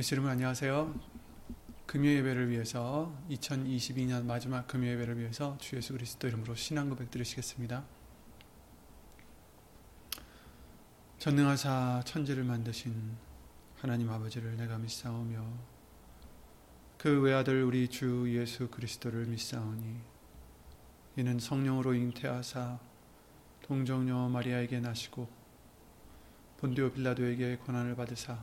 예수 이름 안녕하세요. 금요 예배를 위해서 2022년 마지막 금요 예배를 위해서 주 예수 그리스도 이름으로 신앙 고백 드리시겠습니다. 전능하사 천지를 만드신 하나님 아버지를 내가 믿사오며 그 외아들 우리 주 예수 그리스도를 믿사오니 이는 성령으로 잉태하사 동정녀 마리아에게 나시고 본디오 빌라도에게 고난을 받으사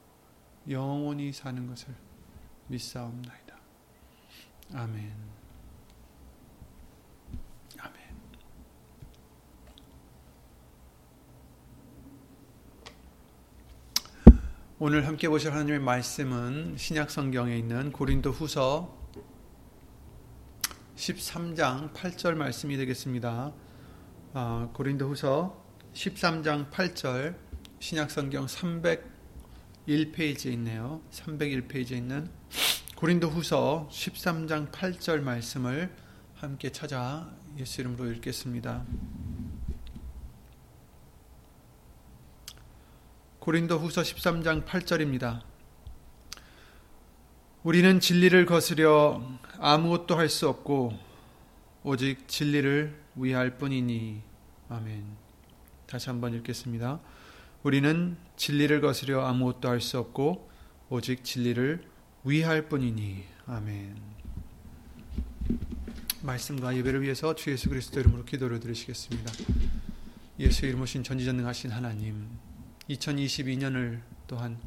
영원히 사는 것을 믿사옵나이다. 아멘. 오늘 함께 보실 하나님의 말씀은 신약 성경에 있는 고린도 후서 13장 8절 말씀이 되겠습니다. 아, 고린도 후서 13장 8절 신약 성경 300 1페이지에 있네요. 301페이지에 있는 고린도 후서 13장 8절 말씀을 함께 찾아 예수 이름으로 읽겠습니다. 고린도 후서 13장 8절입니다. 우리는 진리를 거스려 아무것도 할 수 없고 오직 진리를 위할 뿐이니 아멘. 다시 한번 읽겠습니다. 우리는 진리를 거스려 아무것도 할 수 없고 오직 진리를 위할 뿐이니 아멘. 말씀과 예배를 위해서 주 예수 그리스도 이름으로 기도를 드리시겠습니다. 예수 이름 오신 전지전능하신 하나님, 2022년을 또한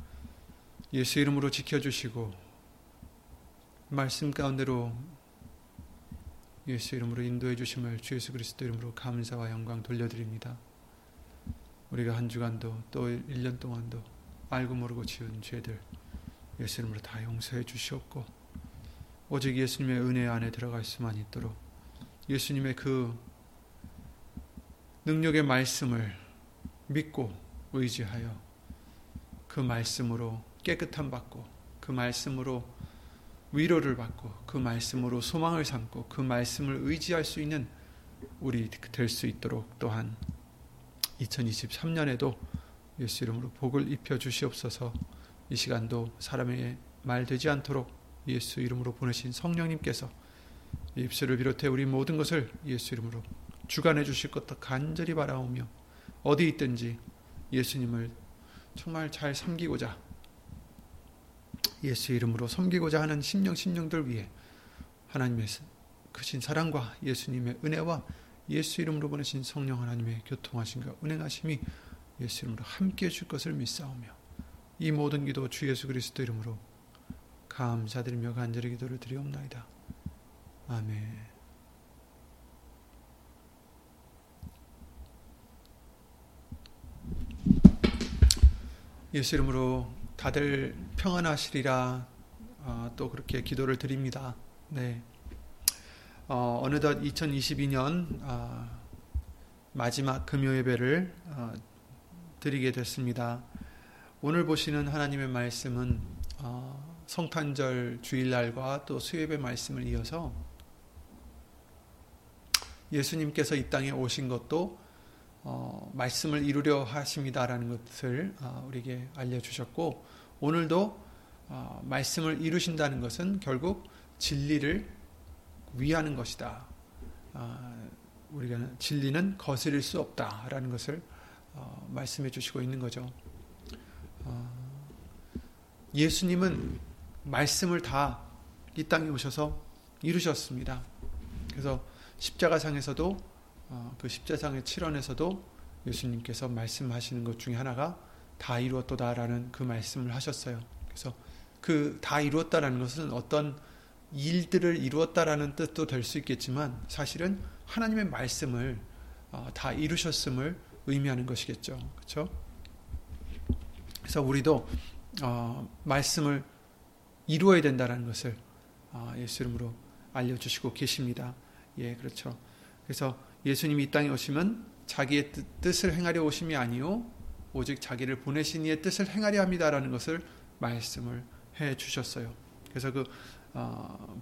예수 이름으로 지켜주시고 말씀 가운데로 예수 이름으로 인도해 주심을 주 예수 그리스도 이름으로 감사와 영광 돌려드립니다. 우리가 한 주간도 또 1년 동안도 알고 모르고 지은 죄들 예수님으로 다 용서해 주시옵고 오직 예수님의 은혜 안에 들어갈 수만 있도록 예수님의 그 능력의 말씀을 믿고 의지하여 그 말씀으로 깨끗함 받고 그 말씀으로 위로를 받고 그 말씀으로 소망을 삼고 그 말씀을 의지할 수 있는 우리 될 수 있도록 또한 2023년에도 예수 이름으로 복을 입혀 주시옵소서. 이 시간도 사람의 말 되지 않도록 예수 이름으로 보내신 성령님께서 입술을 비롯해 우리 모든 것을 예수 이름으로 주관해 주실 것도 간절히 바라오며 어디 있든지 예수님을 정말 잘 섬기고자 예수 이름으로 섬기고자 하는 심령 심령들 위해 하나님의 크신 사랑과 예수님의 은혜와 예수 이름으로 보내신 성령 하나님의 교통하신과 은행하심이 예수 이름으로 함께 해줄 것을 믿사오며 이 모든 기도 주 예수 그리스도 이름으로 감사드리며 간절히 기도를 드리옵나이다. 아멘. 예수 이름으로 다들 평안하시리라 어, 또 그렇게 기도를 드립니다. 네. 어, 어느덧 2022년 어, 마지막 금요 예배를 어, 드리게 됐습니다. 오늘 보시는 하나님의 말씀은 어, 성탄절 주일날과 또 수요예배 말씀을 이어서 예수님께서 이 땅에 오신 것도 어, 말씀을 이루려 하십니다라는 것을 어, 우리에게 알려주셨고 오늘도 말씀을 이루신다는 것은 결국 진리를 위하는 것이다. 아, 우리가 진리는 거스릴 수 없다라는 것을 어, 말씀해 주시고 있는 거죠. 어, 예수님은 말씀을 다 이 땅에 오셔서 이루셨습니다. 그래서 십자가상에서도 어, 그 십자상의 7원에서도 예수님께서 말씀하시는 것 중에 하나가 다 이루었도다라는 그 말씀을 하셨어요. 그래서 그 다 이루었다라는 것은 어떤 일들을 이루었다라는 뜻도 될 수 있겠지만 사실은 하나님의 말씀을 어, 다 이루셨음을 의미하는 것이겠죠. 그렇죠? 그래서 우리도 어, 말씀을 이루어야 된다는 것을 아, 예수 이름으로 알려주시고 계십니다. 예, 그렇죠. 그래서 예수님이 이 땅에 오시면 자기의 뜻을 행하려 오심이 아니요 오직 자기를 보내신 이의 뜻을 행하려 합니다라는 것을 말씀을 해 주셨어요. 그래서 그 어,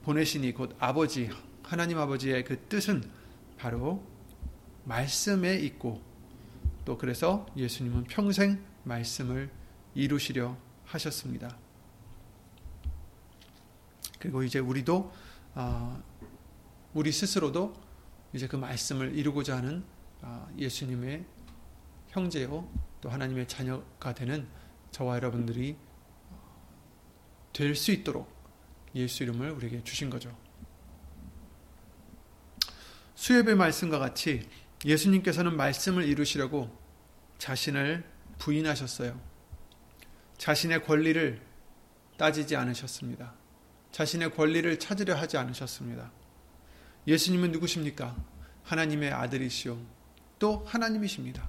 보내신 이곧 아버지 하나님 아버지의 그 뜻은 바로 말씀에 있고 또 그래서 예수님은 평생 말씀을 이루시려 하셨습니다. 그리고 이제 우리도 어, 우리 스스로도 이제 그 말씀을 이루고자 하는 어, 예수님의 형제요 또 하나님의 자녀가 되는 저와 여러분들이 될 수 있도록 예수 이름을 우리에게 주신 거죠. 수협의 말씀과 같이 예수님께서는 말씀을 이루시려고 자신을 부인하셨어요. 자신의 권리를 따지지 않으셨습니다. 자신의 권리를 찾으려 하지 않으셨습니다. 예수님은 누구십니까? 하나님의 아들이시오. 또 하나님이십니다.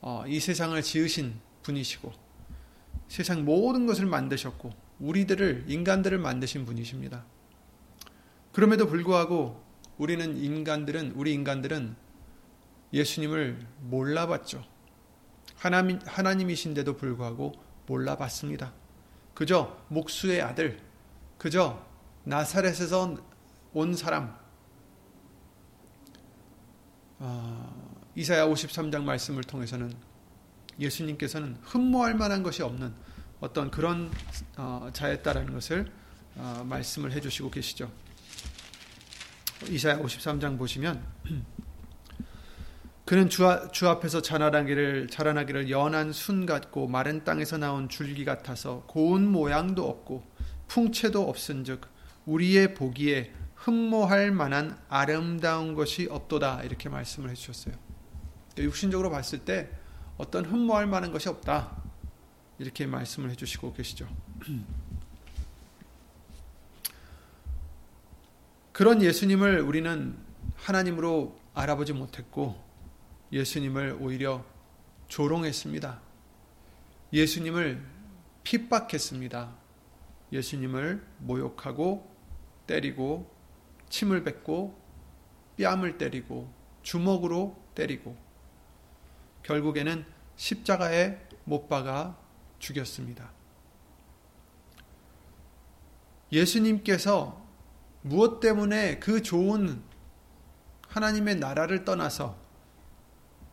어, 이 세상을 지으신 분이시고 세상 모든 것을 만드셨고 우리들을 인간들을 만드신 분이십니다. 그럼에도 불구하고 우리는 인간들은 우리 인간들은 예수님을 몰라봤죠. 하나님 하나님이신데도 불구하고 몰라봤습니다. 그저 목수의 아들, 그저 나사렛에서 온 사람. 어, 이사야 53장 말씀을 통해서는 예수님께서는 흠모할 만한 것이 없는 어떤 그런 어, 자였다라는 것을 어, 말씀을 해주시고 계시죠. 이사야 53장 보시면 그는 주, 주 앞에서 자라나기를 자라나기를 연한 순 같고 마른 땅에서 나온 줄기 같아서 고운 모양도 없고 풍채도 없은즉 우리의 보기에 흠모할 만한 아름다운 것이 없도다 이렇게 말씀을 해주셨어요. 육신적으로 봤을 때 어떤 흠모할 만한 것이 없다 이렇게 말씀을 해주시고 계시죠. 그런 예수님을 우리는 하나님으로 알아보지 못했고 예수님을 오히려 조롱했습니다. 예수님을 핍박했습니다. 예수님을 모욕하고 때리고 침을 뱉고 뺨을 때리고 주먹으로 때리고 결국에는 십자가에 못 박아 죽였습니다. 예수님께서 무엇 때문에 그 좋은 하나님의 나라를 떠나서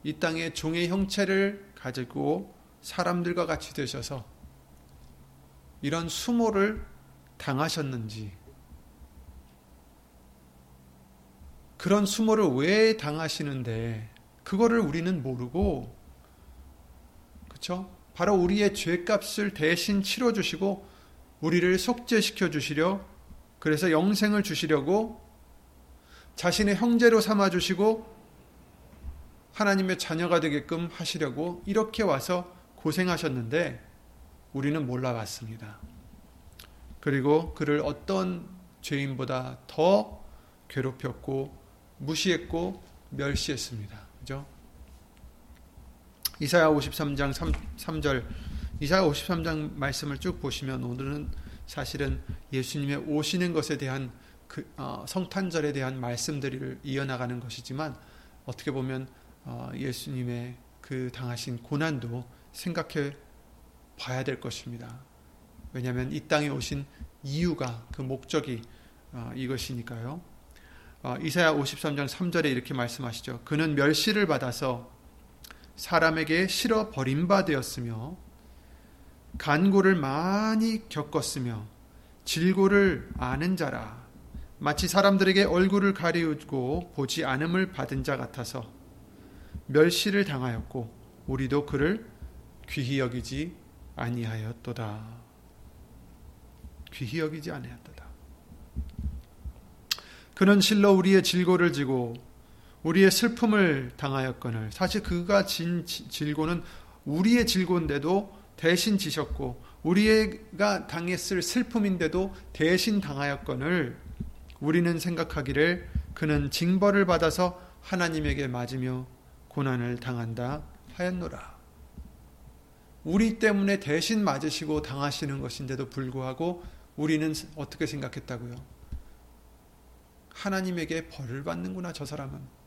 이 땅에 종의 형체를 가지고 사람들과 같이 되셔서 이런 수모를 당하셨는지 그런 수모를 왜 당하시는데 그거를 우리는 모르고 그렇죠? 바로 우리의 죄값을 대신 치러 주시고 우리를 속죄시켜 주시려 그래서 영생을 주시려고 자신의 형제로 삼아 주시고 하나님의 자녀가 되게끔 하시려고 이렇게 와서 고생하셨는데 우리는 몰라봤습니다. 그리고 그를 어떤 죄인보다 더 괴롭혔고 무시했고 멸시했습니다. 이사야 53장 3, 절 이사야 53장 말씀을 쭉 보시면 오늘은 사실은 예수님의 오시는 것에 대한 그, 어, 성탄절에 대한 말씀들을 이어나가는 것이지만 어떻게 보면 어, 예수님의 그 당하신 고난도 생각해 봐야 될 것입니다. 왜냐하면 이 땅에 오신 이유가 그 목적이 어, 이것이니까요. 어, 이사야 53장 3절에 이렇게 말씀하시죠. 그는 멸시를 받아서 사람에게 실어 버림바 되었으며 간고를 많이 겪었으며 질고를 아는 자라 마치 사람들에게 얼굴을 가리우고 보지 않음을 받은 자 같아서 멸시를 당하였고 우리도 그를 귀히 여기지 아니하였도다. 귀히 여기지 아니하였도다. 그는 실로 우리의 질고를 지고 우리의 슬픔을 당하였거늘 사실 그가 진 질고는 우리의 질고인데도 대신 지셨고 우리가 당했을 슬픔인데도 대신 당하였거늘 우리는 생각하기를 그는 징벌을 받아서 하나님에게 맞으며 고난을 당한다 하였노라. 우리 때문에 대신 맞으시고 당하시는 것인데도 불구하고 우리는 어떻게 생각했다고요? 하나님에게 벌을 받는구나, 저 사람은.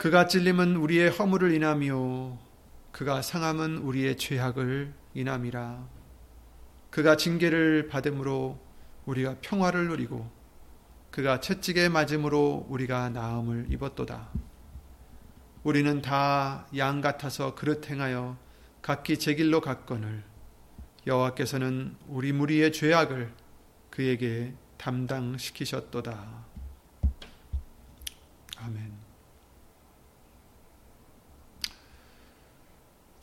그가 찔림은 우리의 허물을 인하며 그가 상함은 우리의 죄악을 인함이라. 그가 징계를 받음으로 우리가 평화를 누리고 그가 채찍에 맞음으로 우리가 나음을 입었도다. 우리는 다 양 같아서 그릇 행하여 각기 제 길로 갔거늘 여호와께서는 우리 무리의 죄악을 그에게 담당시키셨도다. 아멘.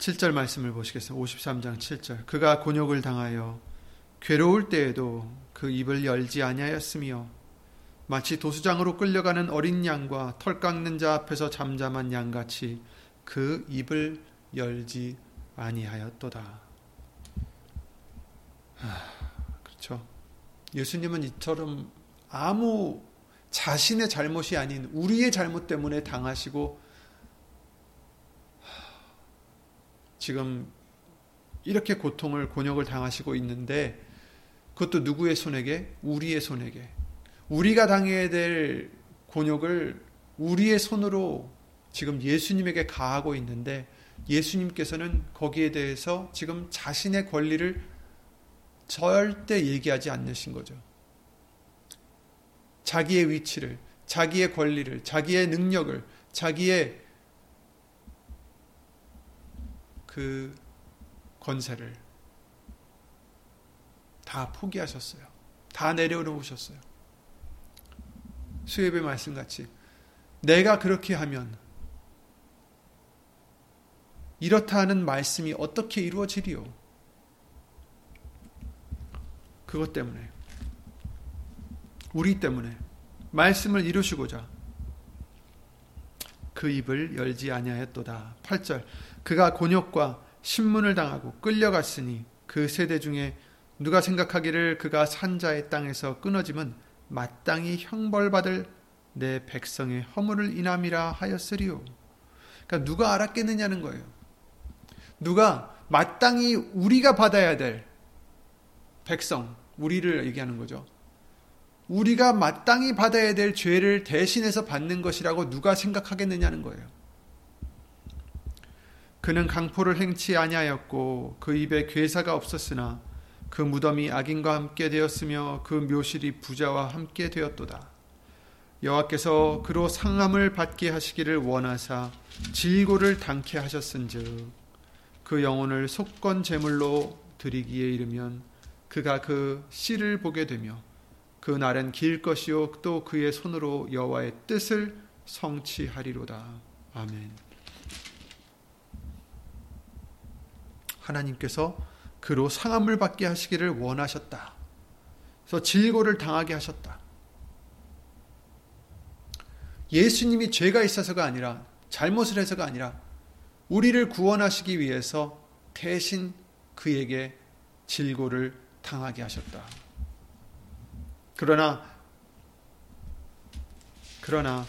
7절 말씀을 보시겠습니다. 53장 7절. 그가 곤욕을 당하여 괴로울 때에도 그 입을 열지 아니하였으며 마치 도수장으로 끌려가는 어린 양과 털 깎는 자 앞에서 잠잠한 양같이 그 입을 열지 아니하였도다. 아, 그렇죠. 예수님은 이처럼 아무 자신의 잘못이 아닌 우리의 잘못 때문에 당하시고 지금 이렇게 고통을 곤욕을 당하시고 있는데 그것도 누구의 손에게? 우리의 손에게. 우리가 당해야 될 곤욕을 우리의 손으로 지금 예수님에게 가하고 있는데 예수님께서는 거기에 대해서 지금 자신의 권리를 절대 얘기하지 않으신 거죠. 자기의 위치를, 자기의 권리를, 자기의 능력을, 자기의 그 권세를 다 포기하셨어요. 다 내려놓으셨어요. 수협의 말씀 같이 내가 그렇게 하면 이렇다 하는 말씀이 어떻게 이루어지리요? 그것 때문에 우리 때문에 말씀을 이루시고자 그 입을 열지 아니하였도다. 8절 그가 곤욕과 신문을 당하고 끌려갔으니 그 세대 중에 누가 생각하기를 그가 산자의 땅에서 끊어짐은 마땅히 형벌받을 내 백성의 허물을 인함이라 하였으리요. 그러니까 누가 알았겠느냐는 거예요. 누가 마땅히 우리가 받아야 될 백성, 우리를 얘기하는 거죠. 우리가 마땅히 받아야 될 죄를 대신해서 받는 것이라고 누가 생각하겠느냐는 거예요. 그는 강포를 행치 아니하였고 그 입에 괴사가 없었으나 그 무덤이 악인과 함께 되었으며 그 묘실이 부자와 함께 되었도다. 여호와께서 그로 상함을 받게 하시기를 원하사 질고를 당케 하셨은즉 그 영혼을 속건 제물로 드리기에 이르면 그가 그 씨를 보게 되며 그 날은 길 것이요 또 그의 손으로 여호와의 뜻을 성취하리로다. 아멘. 하나님께서 그로 상함을 받게 하시기를 원하셨다. 그래서 질고를 당하게 하셨다. 예수님이 죄가 있어서가 아니라 잘못을 해서가 아니라 우리를 구원하시기 위해서 대신 그에게 질고를 당하게 하셨다. 그러나 그러나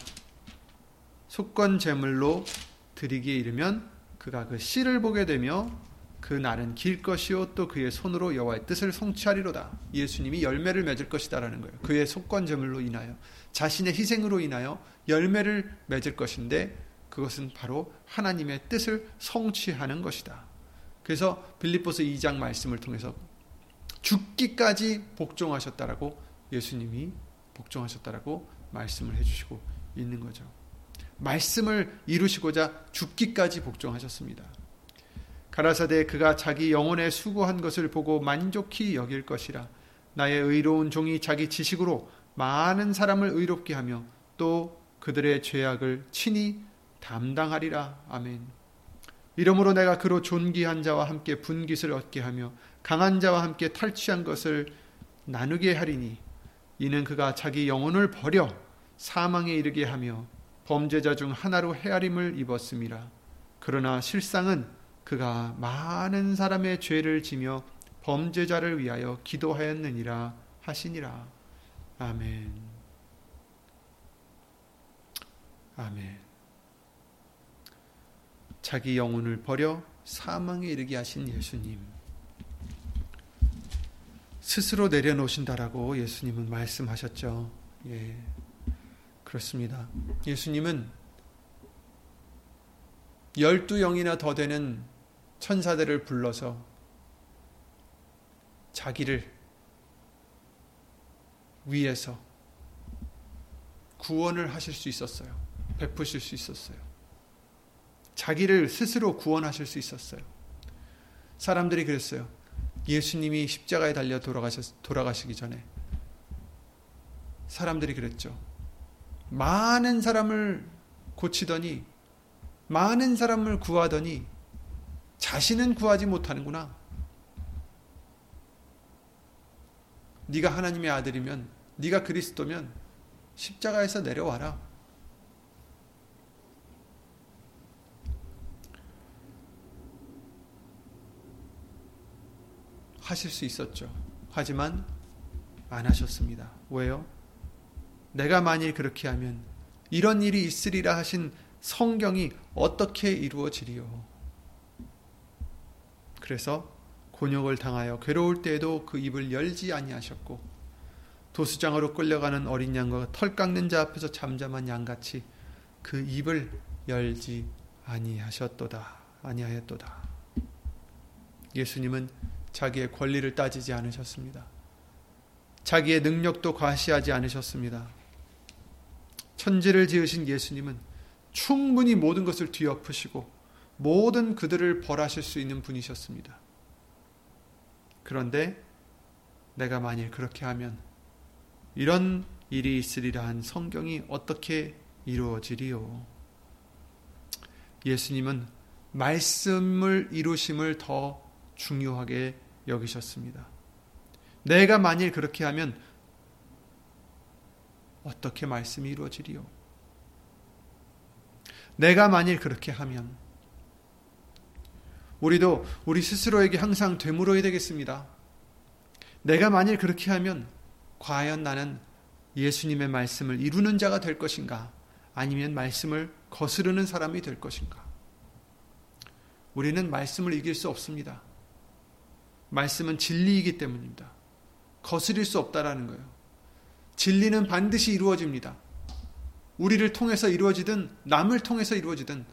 속건 제물로 드리기에 이르면 그가 그 씨를 보게 되며 그 날은 길 것이요 또 그의 손으로 여호와의 뜻을 성취하리로다. 예수님이 열매를 맺을 것이다라는 거예요. 그의 속건 제물로 인하여 자신의 희생으로 인하여 열매를 맺을 것인데 그것은 바로 하나님의 뜻을 성취하는 것이다. 그래서 빌립보서 2장 말씀을 통해서 죽기까지 복종하셨다라고 예수님이 복종하셨다라고 말씀을 해 주시고 있는 거죠. 말씀을 이루시고자 죽기까지 복종하셨습니다. 가라사대 그가 자기 영혼에 수고한 것을 보고 만족히 여길 것이라 나의 의로운 종이 자기 지식으로 많은 사람을 의롭게 하며 또 그들의 죄악을 친히 담당하리라 아멘. 이러므로 내가 그로 존귀한 자와 함께 분깃을 얻게 하며 강한 자와 함께 탈취한 것을 나누게 하리니 이는 그가 자기 영혼을 버려 사망에 이르게 하며 범죄자 중 하나로 헤아림을 입었음이라. 그러나 실상은 그가 많은 사람의 죄를 지며 범죄자를 위하여 기도하였느니라 하시니라. 아멘. 아멘. 자기 영혼을 버려 사망에 이르게 하신 예수님. 스스로 내려놓으신다라고 예수님은 말씀하셨죠. 예. 그렇습니다. 예수님은 열두 영이나 더 되는 천사들을 불러서 자기를 위해서 구원을 하실 수 있었어요. 베푸실 수 있었어요. 자기를 스스로 구원하실 수 있었어요. 사람들이 그랬어요. 예수님이 십자가에 달려 돌아가셨, 돌아가시기 전에 사람들이 그랬죠. 많은 사람을 고치더니 많은 사람을 구하더니 자신은 구하지 못하는구나. 네가 하나님의 아들이면 네가 그리스도면 십자가에서 내려와라. 하실 수 있었죠. 하지만 안 하셨습니다. 왜요? 내가 만일 그렇게 하면 이런 일이 있으리라 하신 성경이 어떻게 이루어지리요? 그래서 곤욕을 당하여 괴로울 때에도 그 입을 열지 아니하셨고 도수장으로 끌려가는 어린 양과 털 깎는 자 앞에서 잠잠한 양같이 그 입을 열지 아니하셨도다 아니하였도다. 예수님은 자기의 권리를 따지지 않으셨습니다. 자기의 능력도 과시하지 않으셨습니다. 천지를 지으신 예수님은 충분히 모든 것을 뒤엎으시고 모든 그들을 벌하실 수 있는 분이셨습니다. 그런데 내가 만일 그렇게 하면 이런 일이 있으리라 한 성경이 어떻게 이루어지리요? 예수님은 말씀을 이루심을 더 중요하게 여기셨습니다. 내가 만일 그렇게 하면 어떻게 말씀이 이루어지리요? 내가 만일 그렇게 하면 우리도 우리 스스로에게 항상 되물어야 되겠습니다. 내가 만일 그렇게 하면 과연 나는 예수님의 말씀을 이루는 자가 될 것인가? 아니면 말씀을 거스르는 사람이 될 것인가? 우리는 말씀을 이길 수 없습니다. 말씀은 진리이기 때문입니다. 거스릴 수 없다라는 거예요. 진리는 반드시 이루어집니다. 우리를 통해서 이루어지든 남을 통해서 이루어지든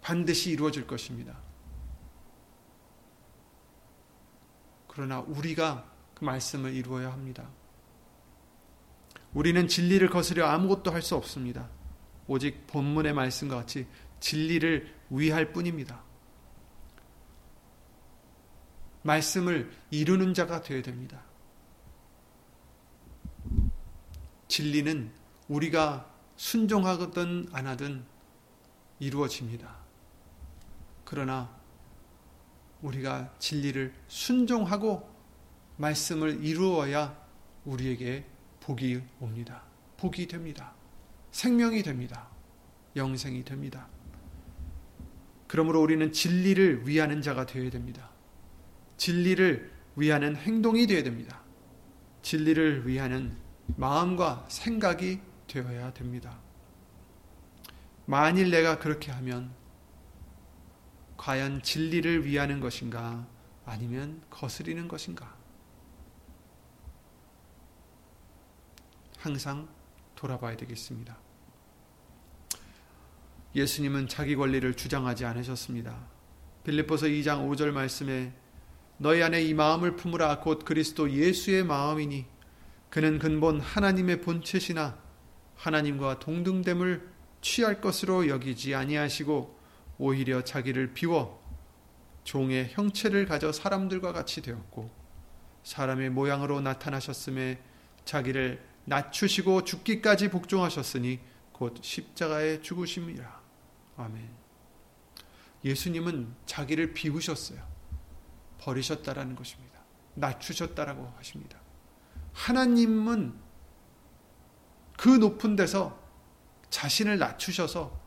반드시 이루어질 것입니다. 그러나 우리가 그 말씀을 이루어야 합니다. 우리는 진리를 거스려 아무것도 할 수 없습니다. 오직 본문의 말씀과 같이 진리를 위할 뿐입니다. 말씀을 이루는 자가 되어야 됩니다. 진리는 우리가 순종하든 안 하든 이루어집니다. 그러나 우리가 진리를 순종하고 말씀을 이루어야 우리에게 복이 옵니다. 복이 됩니다. 생명이 됩니다. 영생이 됩니다. 그러므로 우리는 진리를 위하는 자가 되어야 됩니다. 진리를 위하는 행동이 되어야 됩니다. 진리를 위하는 마음과 생각이 되어야 됩니다. 만일 내가 그렇게 하면 과연 진리를 위하는 것인가 아니면 거스리는 것인가? 항상 돌아봐야 되겠습니다. 예수님은 자기 권리를 주장하지 않으셨습니다. 빌립보서 2장 5절 말씀에 너희 안에 이 마음을 품으라 곧 그리스도 예수의 마음이니 그는 근본 하나님의 본체시나 하나님과 동등됨을 취할 것으로 여기지 아니하시고 오히려 자기를 비워 종의 형체를 가져 사람들과 같이 되었고 사람의 모양으로 나타나셨음에 자기를 낮추시고 죽기까지 복종하셨으니 곧 십자가에 죽으심이라. 아멘. 예수님은 자기를 비우셨어요. 버리셨다라는 것입니다. 낮추셨다라고 하십니다. 하나님은 그 높은 데서 자신을 낮추셔서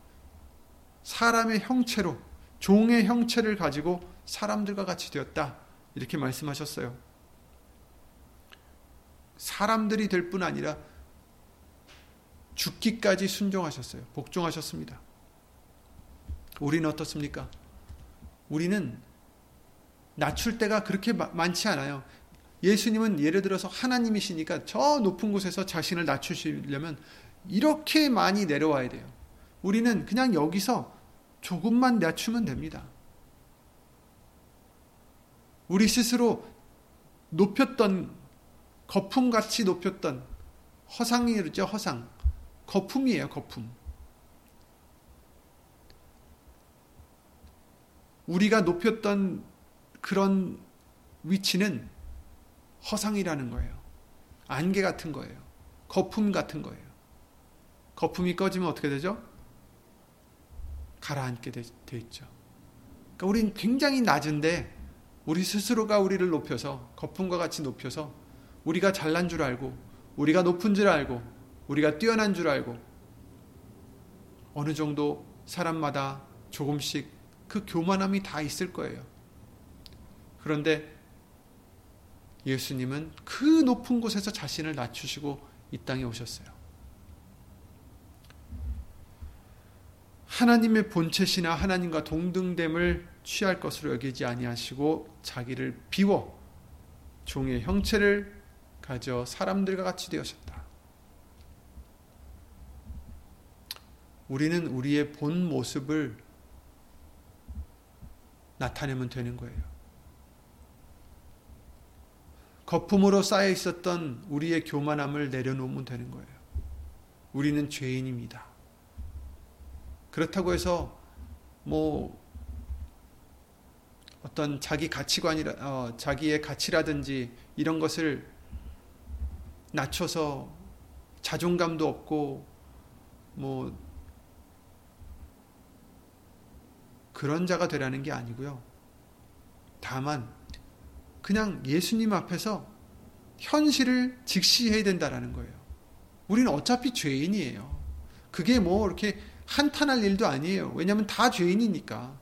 사람의 형체로 종의 형체를 가지고 사람들과 같이 되었다. 이렇게 말씀하셨어요. 사람들이 될 뿐 아니라 죽기까지 순종하셨어요. 복종하셨습니다. 우리는 어떻습니까? 우리는 낮출 때가 그렇게 많지 않아요. 예수님은 예를 들어서 하나님이시니까 저 높은 곳에서 자신을 낮추시려면 이렇게 많이 내려와야 돼요. 우리는 그냥 여기서 조금만 낮추면 됩니다. 우리 스스로 높였던 거품같이 높였던 허상이죠, 허상. 거품이에요, 거품. 우리가 높였던 그런 위치는 허상이라는 거예요. 안개 같은 거예요. 거품 같은 거예요. 거품이 꺼지면 어떻게 되죠? 가라앉게 돼, 돼 있죠. 그러니까 우리는 굉장히 낮은데 우리 스스로가 우리를 높여서 거품과 같이 높여서 우리가 잘난 줄 알고 우리가 높은 줄 알고 우리가 뛰어난 줄 알고 어느 정도 사람마다 조금씩 그 교만함이 다 있을 거예요. 그런데 예수님은 그 높은 곳에서 자신을 낮추시고 이 땅에 오셨어요. 하나님의 본체시나 하나님과 동등됨을 취할 것으로 여기지 아니하시고 자기를 비워 종의 형체를 가져 사람들과 같이 되었다. 우리는 우리의 본 모습을 나타내면 되는 거예요. 거품으로 쌓여 있었던 우리의 교만함을 내려놓으면 되는 거예요. 우리는 죄인입니다. 그렇다고 해서 뭐 어떤 자기 가치관이라 어, 자기의 가치라든지 이런 것을 낮춰서 자존감도 없고 뭐 그런 자가 되라는 게 아니고요. 다만 그냥 예수님 앞에서 현실을 직시해야 된다라는 거예요. 우리는 어차피 죄인이에요. 그게 뭐 이렇게 한탄할 일도 아니에요. 왜냐하면 다 죄인이니까.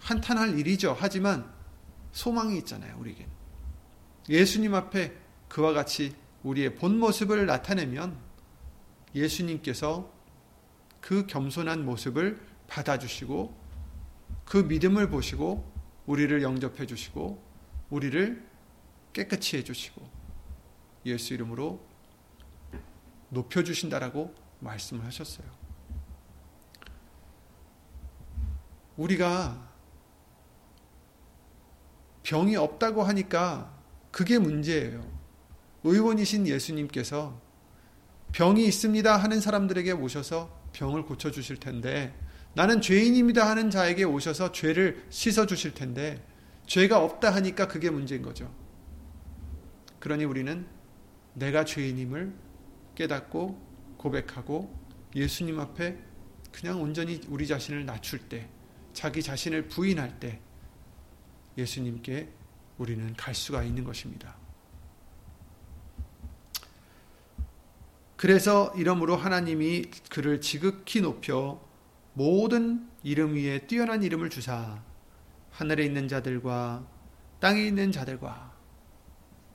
한탄할 일이죠. 하지만 소망이 있잖아요. 우리에겐. 예수님 앞에 그와 같이 우리의 본 모습을 나타내면 예수님께서 그 겸손한 모습을 받아주시고 그 믿음을 보시고 우리를 영접해 주시고 우리를 깨끗이 해 주시고 예수 이름으로 높여 주신다라고 말씀을 하셨어요. 우리가 병이 없다고 하니까 그게 문제예요. 의원이신 예수님께서 병이 있습니다 하는 사람들에게 오셔서 병을 고쳐 주실 텐데 나는 죄인입니다 하는 자에게 오셔서 죄를 씻어 주실 텐데 죄가 없다 하니까 그게 문제인 거죠. 그러니 우리는 내가 죄인임을 깨닫고 고백하고 예수님 앞에 그냥 온전히 우리 자신을 낮출 때, 자기 자신을 부인할 때 예수님께 우리는 갈 수가 있는 것입니다. 그래서 이러므로 하나님이 그를 지극히 높여 모든 이름 위에 뛰어난 이름을 주사 하늘에 있는 자들과 땅에 있는 자들과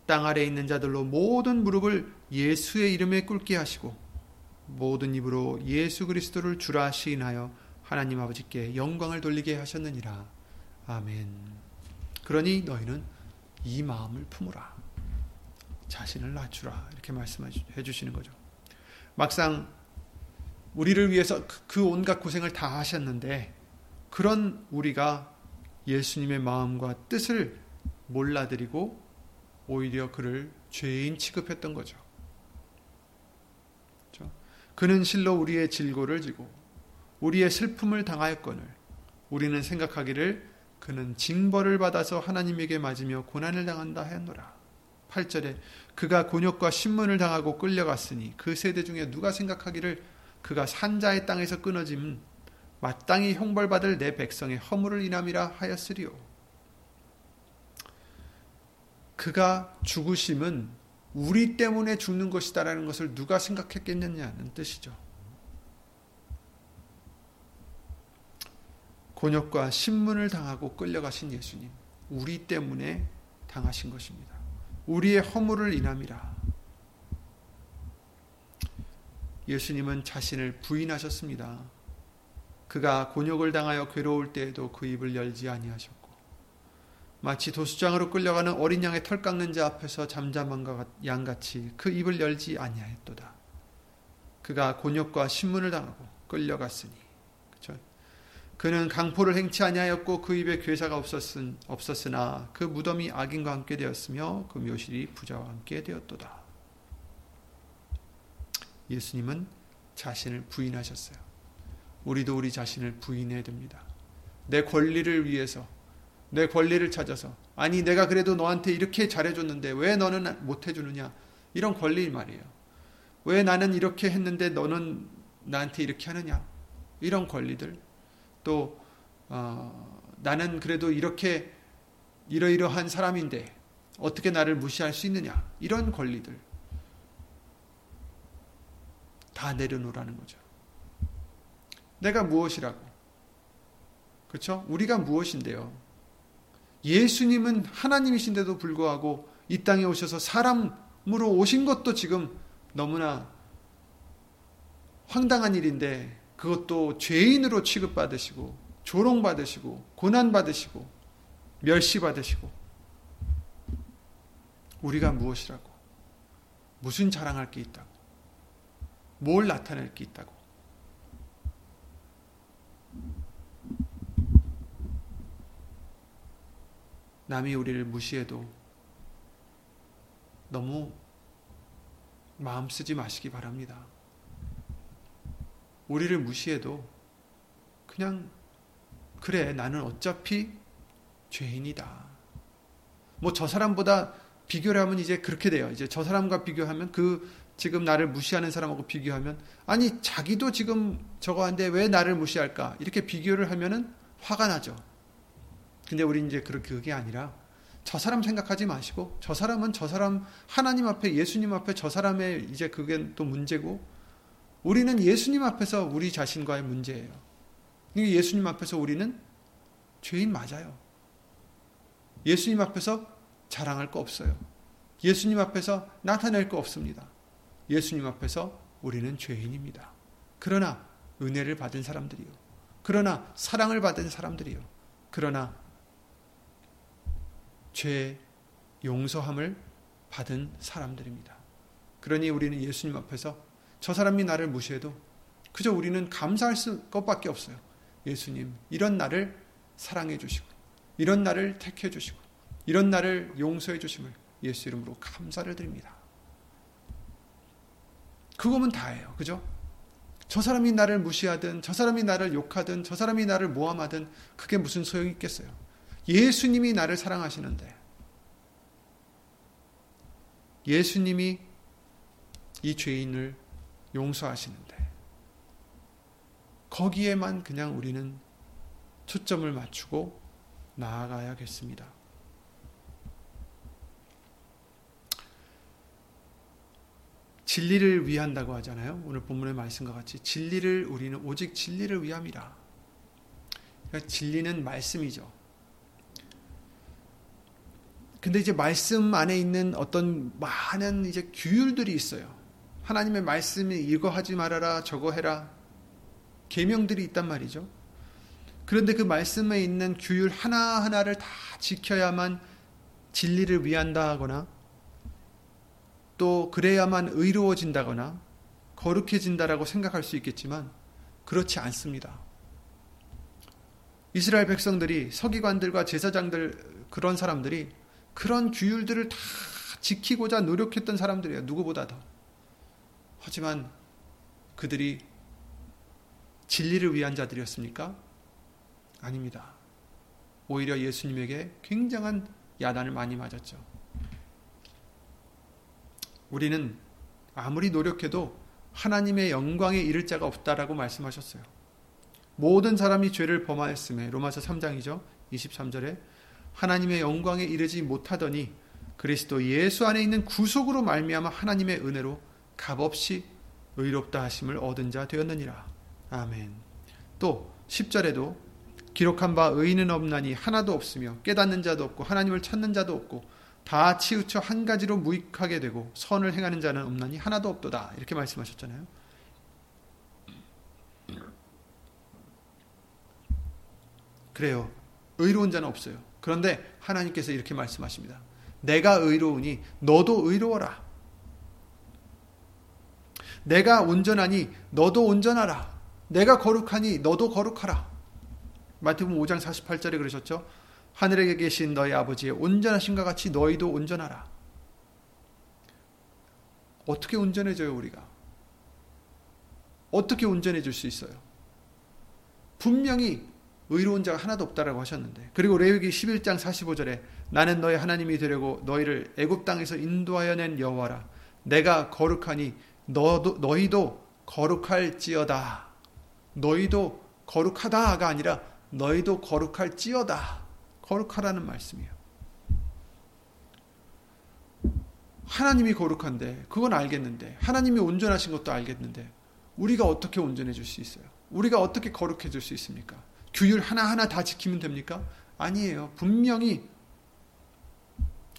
땅 아래에 있는 자들로 모든 무릎을 예수의 이름에 꿇게 하시고 모든 입으로 예수 그리스도를 주라 시인하여 하나님 아버지께 영광을 돌리게 하셨느니라. 아멘. 그러니 너희는 이 마음을 품으라. 자신을 낮추라. 이렇게 말씀해 주시는 거죠. 막상 우리를 위해서 그, 그 온갖 고생을 다 하셨는데 그런 우리가 예수님의 마음과 뜻을 몰라드리고 오히려 그를 죄인 취급했던 거죠. 그는 실로 우리의 질고를 지고 우리의 슬픔을 당하였거늘 우리는 생각하기를 그는 징벌을 받아서 하나님에게 맞으며 고난을 당한다 하였노라. 8절에 그가 곤욕과 신문을 당하고 끌려갔으니 그 세대 중에 누가 생각하기를 그가 산자의 땅에서 끊어짐 마땅히 형벌받을 내 백성의 허물을 인함이라 하였으리요. 그가 죽으심은 우리 때문에 죽는 것이다라는 것을 누가 생각했겠느냐는 뜻이죠. 곤욕과 신문을 당하고 끌려가신 예수님, 우리 때문에 당하신 것입니다. 우리의 허물을 인함이라. 예수님은 자신을 부인하셨습니다. 그가 곤욕을 당하여 괴로울 때에도 그 입을 열지 아니하셨고 마치 도수장으로 끌려가는 어린 양의 털 깎는 자 앞에서 잠잠한 양같이 그 입을 열지 아니하였도다. 그가 곤욕과 신문을 당하고 끌려갔으니? 그는 강포를 행치 아니하였고 그 입에 괴사가 없었은, 없었으나 그 무덤이 악인과 함께 되었으며 그 묘실이 부자와 함께 되었도다. 예수님은 자신을 부인하셨어요. 우리도 우리 자신을 부인해야 됩니다. 내 권리를 위해서, 내 권리를 찾아서, 아니, 내가 그래도 너한테 이렇게 잘해줬는데 왜 너는 못해주느냐? 이런 권리 말이에요. 왜 나는 이렇게 했는데 너는 나한테 이렇게 하느냐? 이런 권리들. 또, 어, 나는 그래도 이렇게 이러이러한 사람인데 어떻게 나를 무시할 수 있느냐? 이런 권리들. 다 내려놓으라는 거죠. 내가 무엇이라고? 그렇죠? 우리가 무엇인데요? 예수님은 하나님이신데도 불구하고 이 땅에 오셔서 사람으로 오신 것도 지금 너무나 황당한 일인데 그것도 죄인으로 취급받으시고 조롱받으시고 고난받으시고 멸시받으시고. 우리가 무엇이라고? 무슨 자랑할 게 있다고? 뭘 나타낼 게 있다고 남이 우리를 무시해도 너무 마음 쓰지 마시기 바랍니다. 우리를 무시해도 그냥 그래 나는 어차피 죄인이다. 뭐 저 사람보다 비교를 하면 이제 그렇게 돼요. 이제 저 사람과 비교하면 그 지금 나를 무시하는 사람하고 비교하면 아니 자기도 지금 저거 한데 왜 나를 무시할까? 이렇게 비교를 하면은 화가 나죠. 근데 우리 이제 그렇게 그게 아니라 저 사람 생각하지 마시고 저 사람은 저 사람 하나님 앞에 예수님 앞에 저 사람의 이제 그게 또 문제고 우리는 예수님 앞에서 우리 자신과의 문제예요. 예수님 앞에서 우리는 죄인 맞아요. 예수님 앞에서 자랑할 거 없어요. 예수님 앞에서 나타낼 거 없습니다. 예수님 앞에서 우리는 죄인입니다. 그러나 은혜를 받은 사람들이요. 그러나 사랑을 받은 사람들이요. 그러나 죄 용서함을 받은 사람들입니다. 그러니 우리는 예수님 앞에서 저 사람이 나를 무시해도 그저 우리는 감사할 것밖에 없어요. 예수님, 이런 나를 사랑해 주시고, 이런 나를 택해 주시고, 이런 나를 용서해 주심을 예수 이름으로 감사를 드립니다. 그거면 다예요. 그죠? 저 사람이 나를 무시하든, 저 사람이 나를 욕하든, 저 사람이 나를 모함하든, 그게 무슨 소용이 있겠어요? 예수님이 나를 사랑하시는데, 예수님이 이 죄인을 용서하시는데, 거기에만 그냥 우리는 초점을 맞추고 나아가야겠습니다. 진리를 위한다고 하잖아요. 오늘 본문의 말씀과 같이 진리를 우리는 오직 진리를 위함이라. 그러니까 진리는 말씀이죠. 근데 이제 말씀 안에 있는 어떤 많은 이제 규율들이 있어요. 하나님의 말씀이 이거 하지 말아라, 저거 해라. 계명들이 있단 말이죠. 그런데 그 말씀에 있는 규율 하나하나를 다 지켜야만 진리를 위한다 하거나 또 그래야만 의로워진다거나 거룩해진다라고 생각할 수 있겠지만 그렇지 않습니다. 이스라엘 백성들이 서기관들과 제사장들 그런 사람들이 그런 규율들을 다 지키고자 노력했던 사람들이에요. 누구보다 더. 하지만 그들이 진리를 위한 자들이었습니까? 아닙니다. 오히려 예수님에게 굉장한 야단을 많이 맞았죠. 우리는 아무리 노력해도 하나님의 영광에 이를 자가 없다라고 말씀하셨어요. 모든 사람이 죄를 범하였음에 로마서 3장이죠. 23절에 하나님의 영광에 이르지 못하더니 그리스도 예수 안에 있는 구속으로 말미암아 하나님의 은혜로 값없이 의롭다 하심을 얻은 자 되었느니라. 아멘. 또 10절에도 기록한 바 의인은 없나니 하나도 없으며 깨닫는 자도 없고 하나님을 찾는 자도 없고 다 치우쳐 한 가지로 무익하게 되고 선을 행하는 자는 없나니 하나도 없도다. 이렇게 말씀하셨잖아요. 그래요. 의로운 자는 없어요. 그런데 하나님께서 이렇게 말씀하십니다. 내가 의로우니 너도 의로워라. 내가 온전하니 너도 온전하라. 내가 거룩하니 너도 거룩하라. 마태복음 5장 48절에 그러셨죠. 하늘에 계신 너희 아버지의 온전하신과 같이 너희도 온전하라. 어떻게 온전해져요, 우리가? 어떻게 온전해질 수 있어요? 분명히 의로운 자가 하나도 없다라고 하셨는데 그리고 레위기 11장 45절에 나는 너희 하나님이 되려고 너희를 애굽 땅에서 인도하여 낸 여호와라 내가 거룩하니 너도 너희도 거룩할지어다 너희도 거룩하다가 아니라 너희도 거룩할지어다 거룩하라는 말씀이에요. 하나님이 거룩한데 그건 알겠는데 하나님이 온전하신 것도 알겠는데 우리가 어떻게 온전해질 수 있어요? 우리가 어떻게 거룩해질 수 있습니까? 규율 하나하나 다 지키면 됩니까? 아니에요. 분명히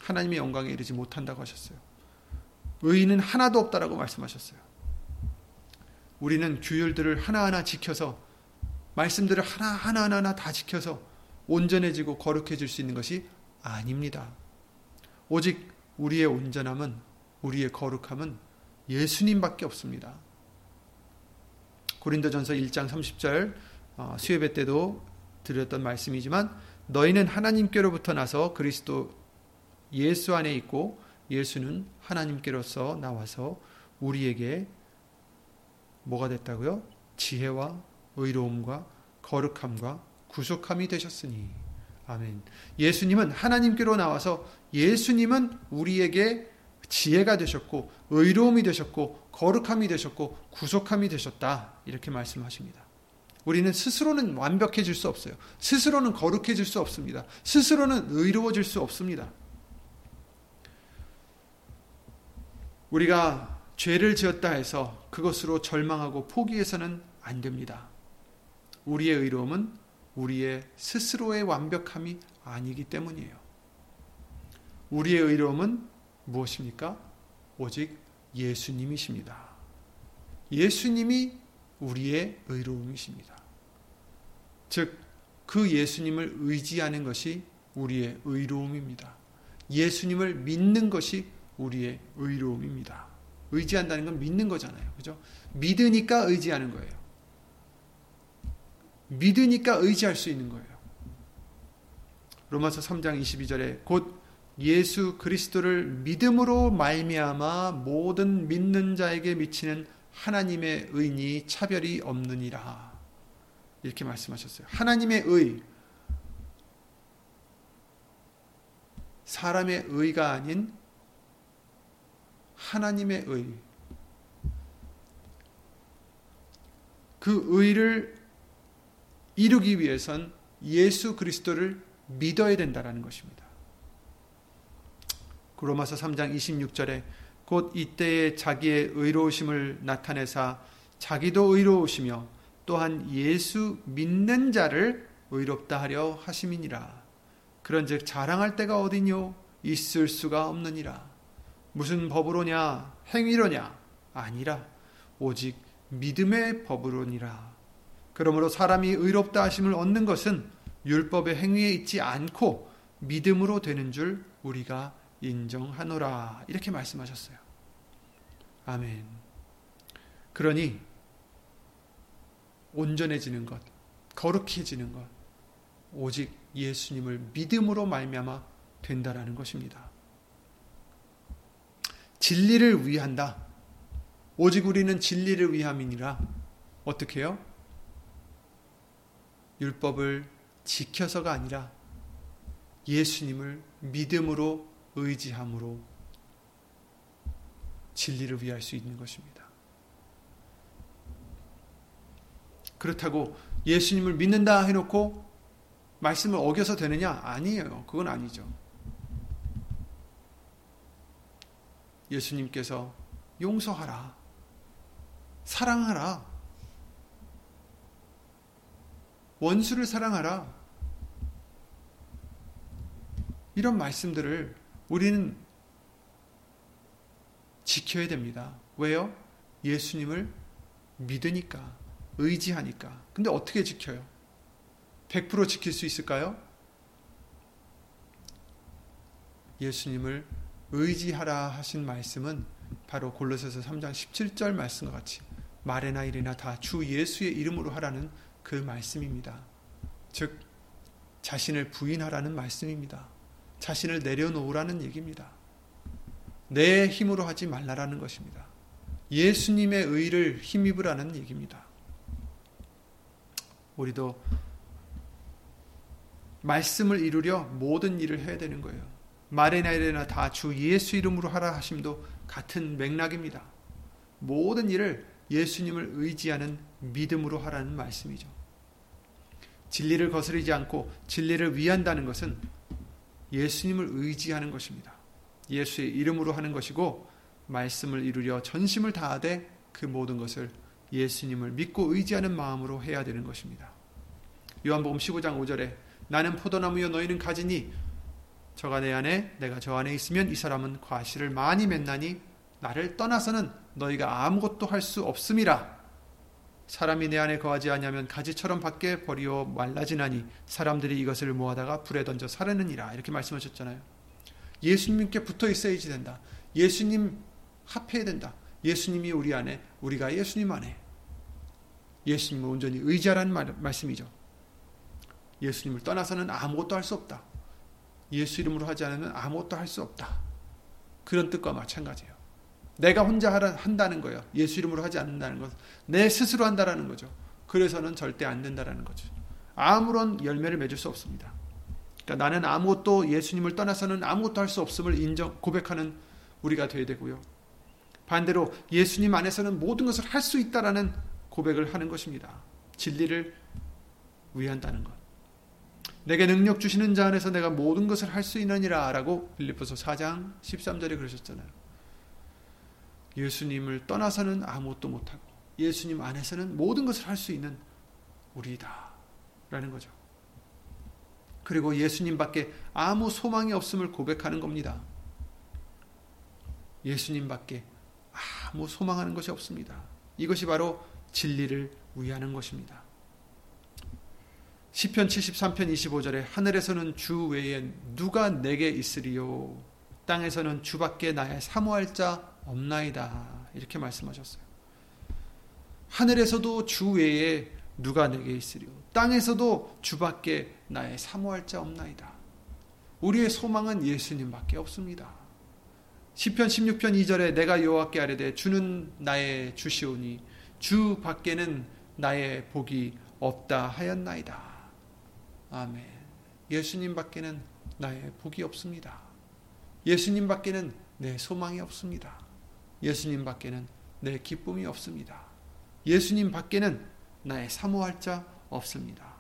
하나님의 영광에 이르지 못한다고 하셨어요. 의인은 하나도 없다라고 말씀하셨어요. 우리는 규율들을 하나하나 지켜서 말씀들을 하나하나 하나 다 지켜서 온전해지고 거룩해질 수 있는 것이 아닙니다. 오직 우리의 온전함은 우리의 거룩함은 예수님밖에 없습니다. 고린도전서 1장 30절 어, 수요배 때도 드렸던 말씀이지만 너희는 하나님께로부터 나서 그리스도 예수 안에 있고 예수는 하나님께로서 나와서 우리에게 뭐가 됐다고요? 지혜와 의로움과 거룩함과 구속함이 되셨으니 아멘. 예수님은 하나님께로 나와서 예수님은 우리에게 지혜가 되셨고 의로움이 되셨고 거룩함이 되셨고 구속함이 되셨다. 이렇게 말씀하십니다. 우리는 스스로는 완벽해질 수 없어요. 스스로는 거룩해질 수 없습니다. 스스로는 의로워질 수 없습니다. 우리가 죄를 지었다 해서 그것으로 절망하고 포기해서는 안 됩니다. 우리의 의로움은 우리의 스스로의 완벽함이 아니기 때문이에요. 우리의 의로움은 무엇입니까? 오직 예수님이십니다. 예수님이 우리의 의로움이십니다. 즉, 그 예수님을 의지하는 것이 우리의 의로움입니다. 예수님을 믿는 것이 우리의 의로움입니다. 의지한다는 건 믿는 거잖아요. 그죠? 믿으니까 의지하는 거예요. 믿으니까 의지할 수 있는 거예요. 로마서 3장 22절에 곧 예수 그리스도를 믿음으로 말미암아 모든 믿는 자에게 미치는 하나님의 의니 차별이 없느니라. 이렇게 말씀하셨어요. 하나님의 의 사람의 의가 아닌 하나님의 의. 그 의를 이루기 위해선 예수 그리스도를 믿어야 된다라는 것입니다. 로마서 3장 26절에 곧 이때에 자기의 의로우심을 나타내사 자기도 의로우시며 또한 예수 믿는 자를 의롭다 하려 하심이니라. 그런즉 자랑할 때가 어디뇨 있을 수가 없느니라. 무슨 법으로냐 행위로냐 아니라 오직 믿음의 법으로니라. 그러므로 사람이 의롭다 하심을 얻는 것은 율법의 행위에 있지 않고 믿음으로 되는 줄 우리가 인정하노라. 이렇게 말씀하셨어요. 아멘. 그러니 온전해지는 것, 거룩해지는 것 오직 예수님을 믿음으로 말미암아 된다라는 것입니다. 진리를 위한다. 오직 우리는 진리를 위함이니라. 어떻게 요 율법을 지켜서가 아니라 예수님을 믿음으로 의지함으로 진리를 위할 수 있는 것입니다. 그렇다고 예수님을 믿는다 해놓고 말씀을 어겨서 되느냐? 아니에요. 그건 아니죠. 예수님께서 용서하라. 사랑하라. 원수를 사랑하라. 이런 말씀들을 우리는 지켜야 됩니다. 왜요? 예수님을 믿으니까, 의지하니까. 근데 어떻게 지켜요? 100% 지킬 수 있을까요? 예수님을 의지하라 하신 말씀은 바로 골로새서 3장 17절 말씀과 같이 말이나 일이나 다 주 예수의 이름으로 하라는 그 말씀입니다. 즉 자신을 부인하라는 말씀입니다. 자신을 내려놓으라는 얘기입니다. 내 힘으로 하지 말라라는 것입니다. 예수님의 의를 힘입으라는 얘기입니다. 우리도 말씀을 이루려 모든 일을 해야 되는 거예요. 말이나 일이나 다 주 예수 이름으로 하라 하심도 같은 맥락입니다. 모든 일을 예수님을 의지하는 믿음으로 하라는 말씀이죠. 진리를 거스르지 않고 진리를 위한다는 것은 예수님을 의지하는 것입니다. 예수의 이름으로 하는 것이고 말씀을 이루려 전심을 다하되 그 모든 것을 예수님을 믿고 의지하는 마음으로 해야 되는 것입니다. 요한복음 15장 5절에 나는 포도나무여 너희는 가지니 저가 내 안에 내가 저 안에 있으면 이 사람은 과실을 많이 맺나니 나를 떠나서는 너희가 아무것도 할 수 없음이라 사람이 내 안에 거하지 아니하면 가지처럼 밖에 버리어 말라지나니 사람들이 이것을 모아다가 불에 던져 사르느니라 이렇게 말씀하셨잖아요. 예수님께 붙어 있어야지 된다. 예수님 합해야 된다. 예수님이 우리 안에 우리가 예수님 안에 예수님을 온전히 의지하라는 말, 말씀이죠. 예수님을 떠나서는 아무것도 할 수 없다. 예수 이름으로 하지 않으면 아무것도 할 수 없다. 그런 뜻과 마찬가지예요. 내가 혼자 하라, 한다는 거예요. 예수 이름으로 하지 않는다는 것. 내 스스로 한다라는 거죠. 그래서는 절대 안 된다라는 거죠. 아무런 열매를 맺을 수 없습니다. 그러니까 나는 아무것도 예수님을 떠나서는 아무것도 할 수 없음을 인정 고백하는 우리가 되어야 되고요. 반대로 예수님 안에서는 모든 것을 할 수 있다라는 고백을 하는 것입니다. 진리를 위한다는 것. 내게 능력 주시는 자 안에서 내가 모든 것을 할 수 있느니라 라고 빌립보서 4장 13절에 그러셨잖아요. 예수님을 떠나서는 아무것도 못하고 예수님 안에서는 모든 것을 할 수 있는 우리다 라는 거죠. 그리고 예수님 밖에 아무 소망이 없음을 고백하는 겁니다. 예수님 밖에 아무 소망하는 것이 없습니다. 이것이 바로 진리를 위하는 것입니다. 시편 73편 25절에 하늘에서는 주 외에 누가 내게 있으리요 땅에서는 주밖에 나의 사모할 자 없나이다 이렇게 말씀하셨어요. 하늘에서도 주 외에 누가 내게 있으리요 땅에서도 주밖에 나의 사모할 자 없나이다. 우리의 소망은 예수님밖에 없습니다. 시편 16편 2절에 내가 여호와께 아뢰되 주는 나의 주시오니 주 밖에는 나의 복이 없다 하였나이다. 아멘. 예수님 밖에는 나의 복이 없습니다. 예수님 밖에는 내 소망이 없습니다. 예수님 밖에는 내 기쁨이 없습니다. 예수님 밖에는 나의 사모할 자 없습니다.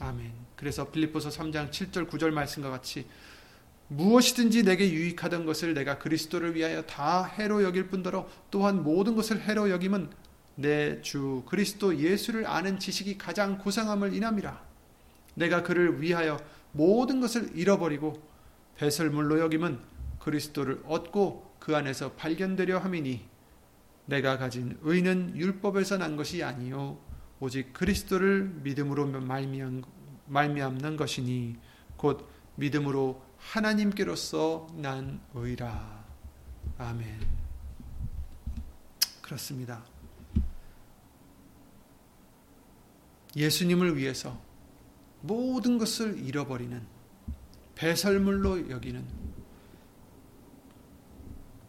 아멘. 그래서 빌립보서 3장 7절 9절 말씀과 같이 무엇이든지 내게 유익하던 것을 내가 그리스도를 위하여 다 해로 여길 뿐더러 또한 모든 것을 해로 여김은 내 주 그리스도 예수를 아는 지식이 가장 고상함을 인함이라. 내가 그를 위하여 모든 것을 잃어버리고 배설물로 여김은 그리스도를 얻고 그 안에서 발견되려 함이니 내가 가진 의는 율법에서 난 것이 아니요 오직 그리스도를 믿음으로 말미암는 것이니 곧 믿음으로 하나님께로서 난 의라. 아멘. 그렇습니다. 예수님을 위해서 모든 것을 잃어버리는 배설물로 여기는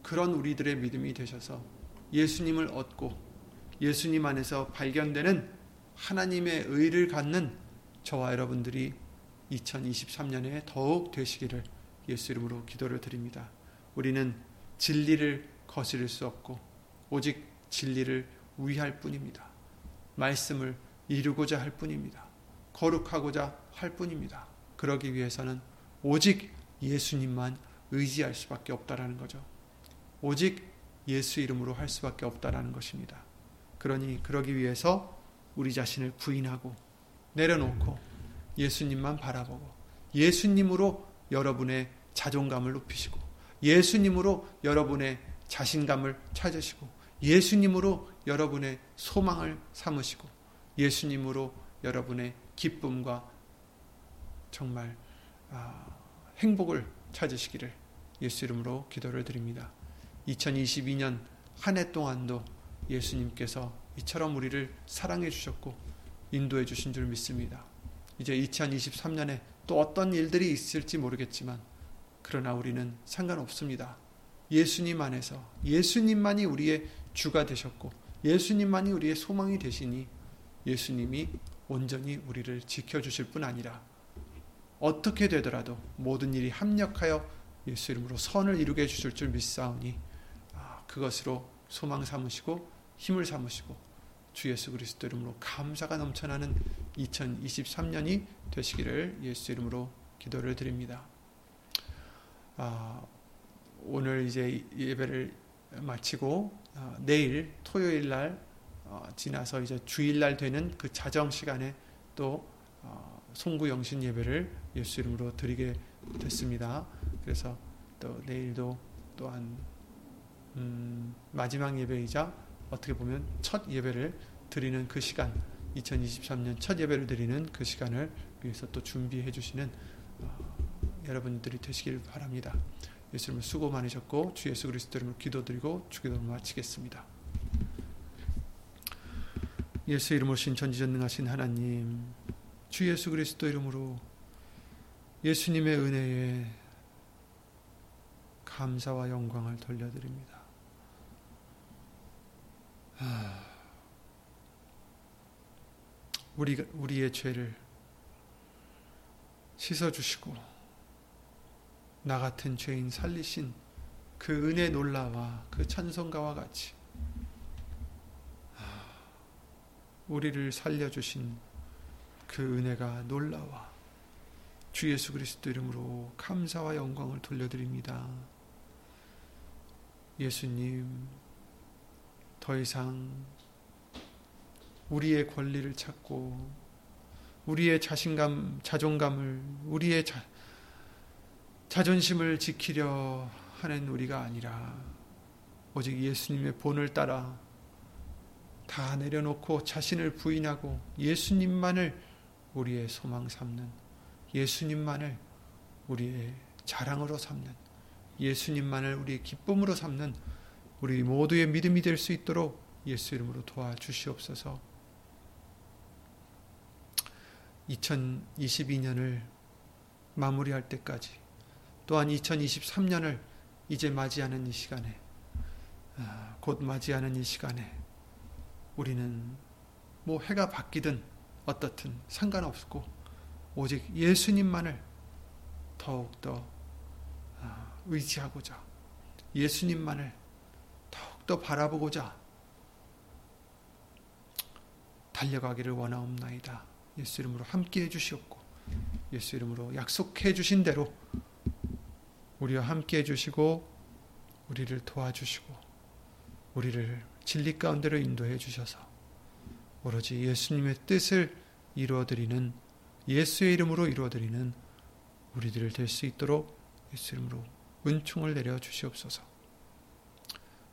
그런 우리들의 믿음이 되셔서 예수님을 얻고 예수님 안에서 발견되는 하나님의 의를 갖는 저와 여러분들이 2023년에 더욱 되시기를 예수 이름으로 기도를 드립니다. 우리는 진리를 거스릴 수 없고 오직 진리를 위할 뿐입니다. 말씀을 이루고자 할 뿐입니다. 거룩하고자 할 뿐입니다. 그러기 위해서는 오직 예수님만 의지할 수밖에 없다라는 거죠. 오직 예수 이름으로 할 수밖에 없다라는 것입니다. 그러니 그러기 위해서 우리 자신을 부인하고 내려놓고 예수님만 바라보고 예수님으로 여러분의 자존감을 높이시고 예수님으로 여러분의 자신감을 찾으시고 예수님으로 여러분의 소망을 삼으시고 예수님으로 여러분의 기쁨과 정말 아, 행복을 찾으시기를 예수 이름으로 기도를 드립니다. 2022년 한 해 동안도 예수님께서 이처럼 우리를 사랑해 주셨고 인도해 주신 줄 믿습니다. 이제 2023년에 또 어떤 일들이 있을지 모르겠지만 그러나 우리는 상관없습니다. 예수님 안에서 예수님만이 우리의 주가 되셨고 예수님만이 우리의 소망이 되시니 예수님이 온전히 우리를 지켜 주실 뿐 아니라 어떻게 되더라도 모든 일이 합력하여 예수 이름으로 선을 이루게 해 주실 줄 믿사오니 아, 그것으로 소망 삼으시고 힘을 삼으시고 주 예수 그리스도 이름으로 감사가 넘쳐나는 2023년이 되시기를 예수 이름으로 기도를 드립니다. 아, 오늘 이제 예배를 마치고 아, 내일 토요일 날 어, 지나서 이제 주일 날 되는 그 자정 시간에 또 어, 송구 영신 예배를 예수 이름으로 드리게 됐습니다. 그래서 또 내일도 또한 음, 마지막 예배이자 어떻게 보면 첫 예배를 드리는 그 시간, 2023년 첫 예배를 드리는 그 시간을 위해서 또 준비해 주시는 어, 여러분들이 되시길 바랍니다. 예수님 수고 많으셨고 주 예수 그리스도 이름으로 기도드리고 주기도를 마치겠습니다. 예수 이름으로 신 전지전능하신 하나님 주 예수 그리스도 이름으로 예수님의 은혜에 감사와 영광을 돌려드립니다. 우리 우리의 죄를 씻어 주시고 나 같은 죄인 살리신 그 은혜 놀라와 그 찬송가와 같이 우리를 살려 주신 그 은혜가 놀라와 주 예수 그리스도 이름으로 감사와 영광을 돌려드립니다. 예수님, 더 이상 우리의 권리를 찾고 우리의 자신감, 자존감을 우리의 자, 자존심을 지키려 하는 우리가 아니라 오직 예수님의 본을 따라 다 내려놓고 자신을 부인하고 예수님만을 우리의 소망 삼는 예수님만을 우리의 자랑으로 삼는 예수님만을 우리의 기쁨으로 삼는 우리 모두의 믿음이 될 수 있도록 예수 이름으로 도와주시옵소서. 2022년을 마무리할 때까지 또한 2023년을 이제 맞이하는 이 시간에 아, 곧 맞이하는 이 시간에 우리는 뭐 해가 바뀌든 어떻든 상관없고 오직 예수님만을 더욱더 아, 의지하고자 예수님만을 더욱더 바라보고자 달려가기를 원하옵나이다. 예수 이름으로 함께 해주시옵고 예수 이름으로 약속해 주신 대로 우리와 함께 해주시고 우리를 도와주시고 우리를 진리 가운데로 인도해 주셔서 오로지 예수님의 뜻을 이루어드리는 예수의 이름으로 이루어드리는 우리들을 될 수 있도록 예수 이름으로 은총을 내려 주시옵소서.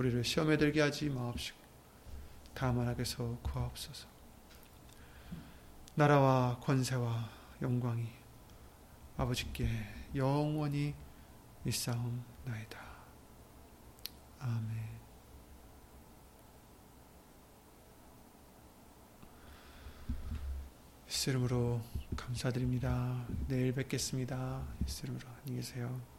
우리를 시험에 들게 하지 마옵시고 다만 악에서 구하옵소서 나라와 권세와 영광이 아버지께 영원히 있사옵나이다. 아멘 예수 이름으로 감사드립니다. 내일 뵙겠습니다. 예수 이름으로 안녕히 계세요.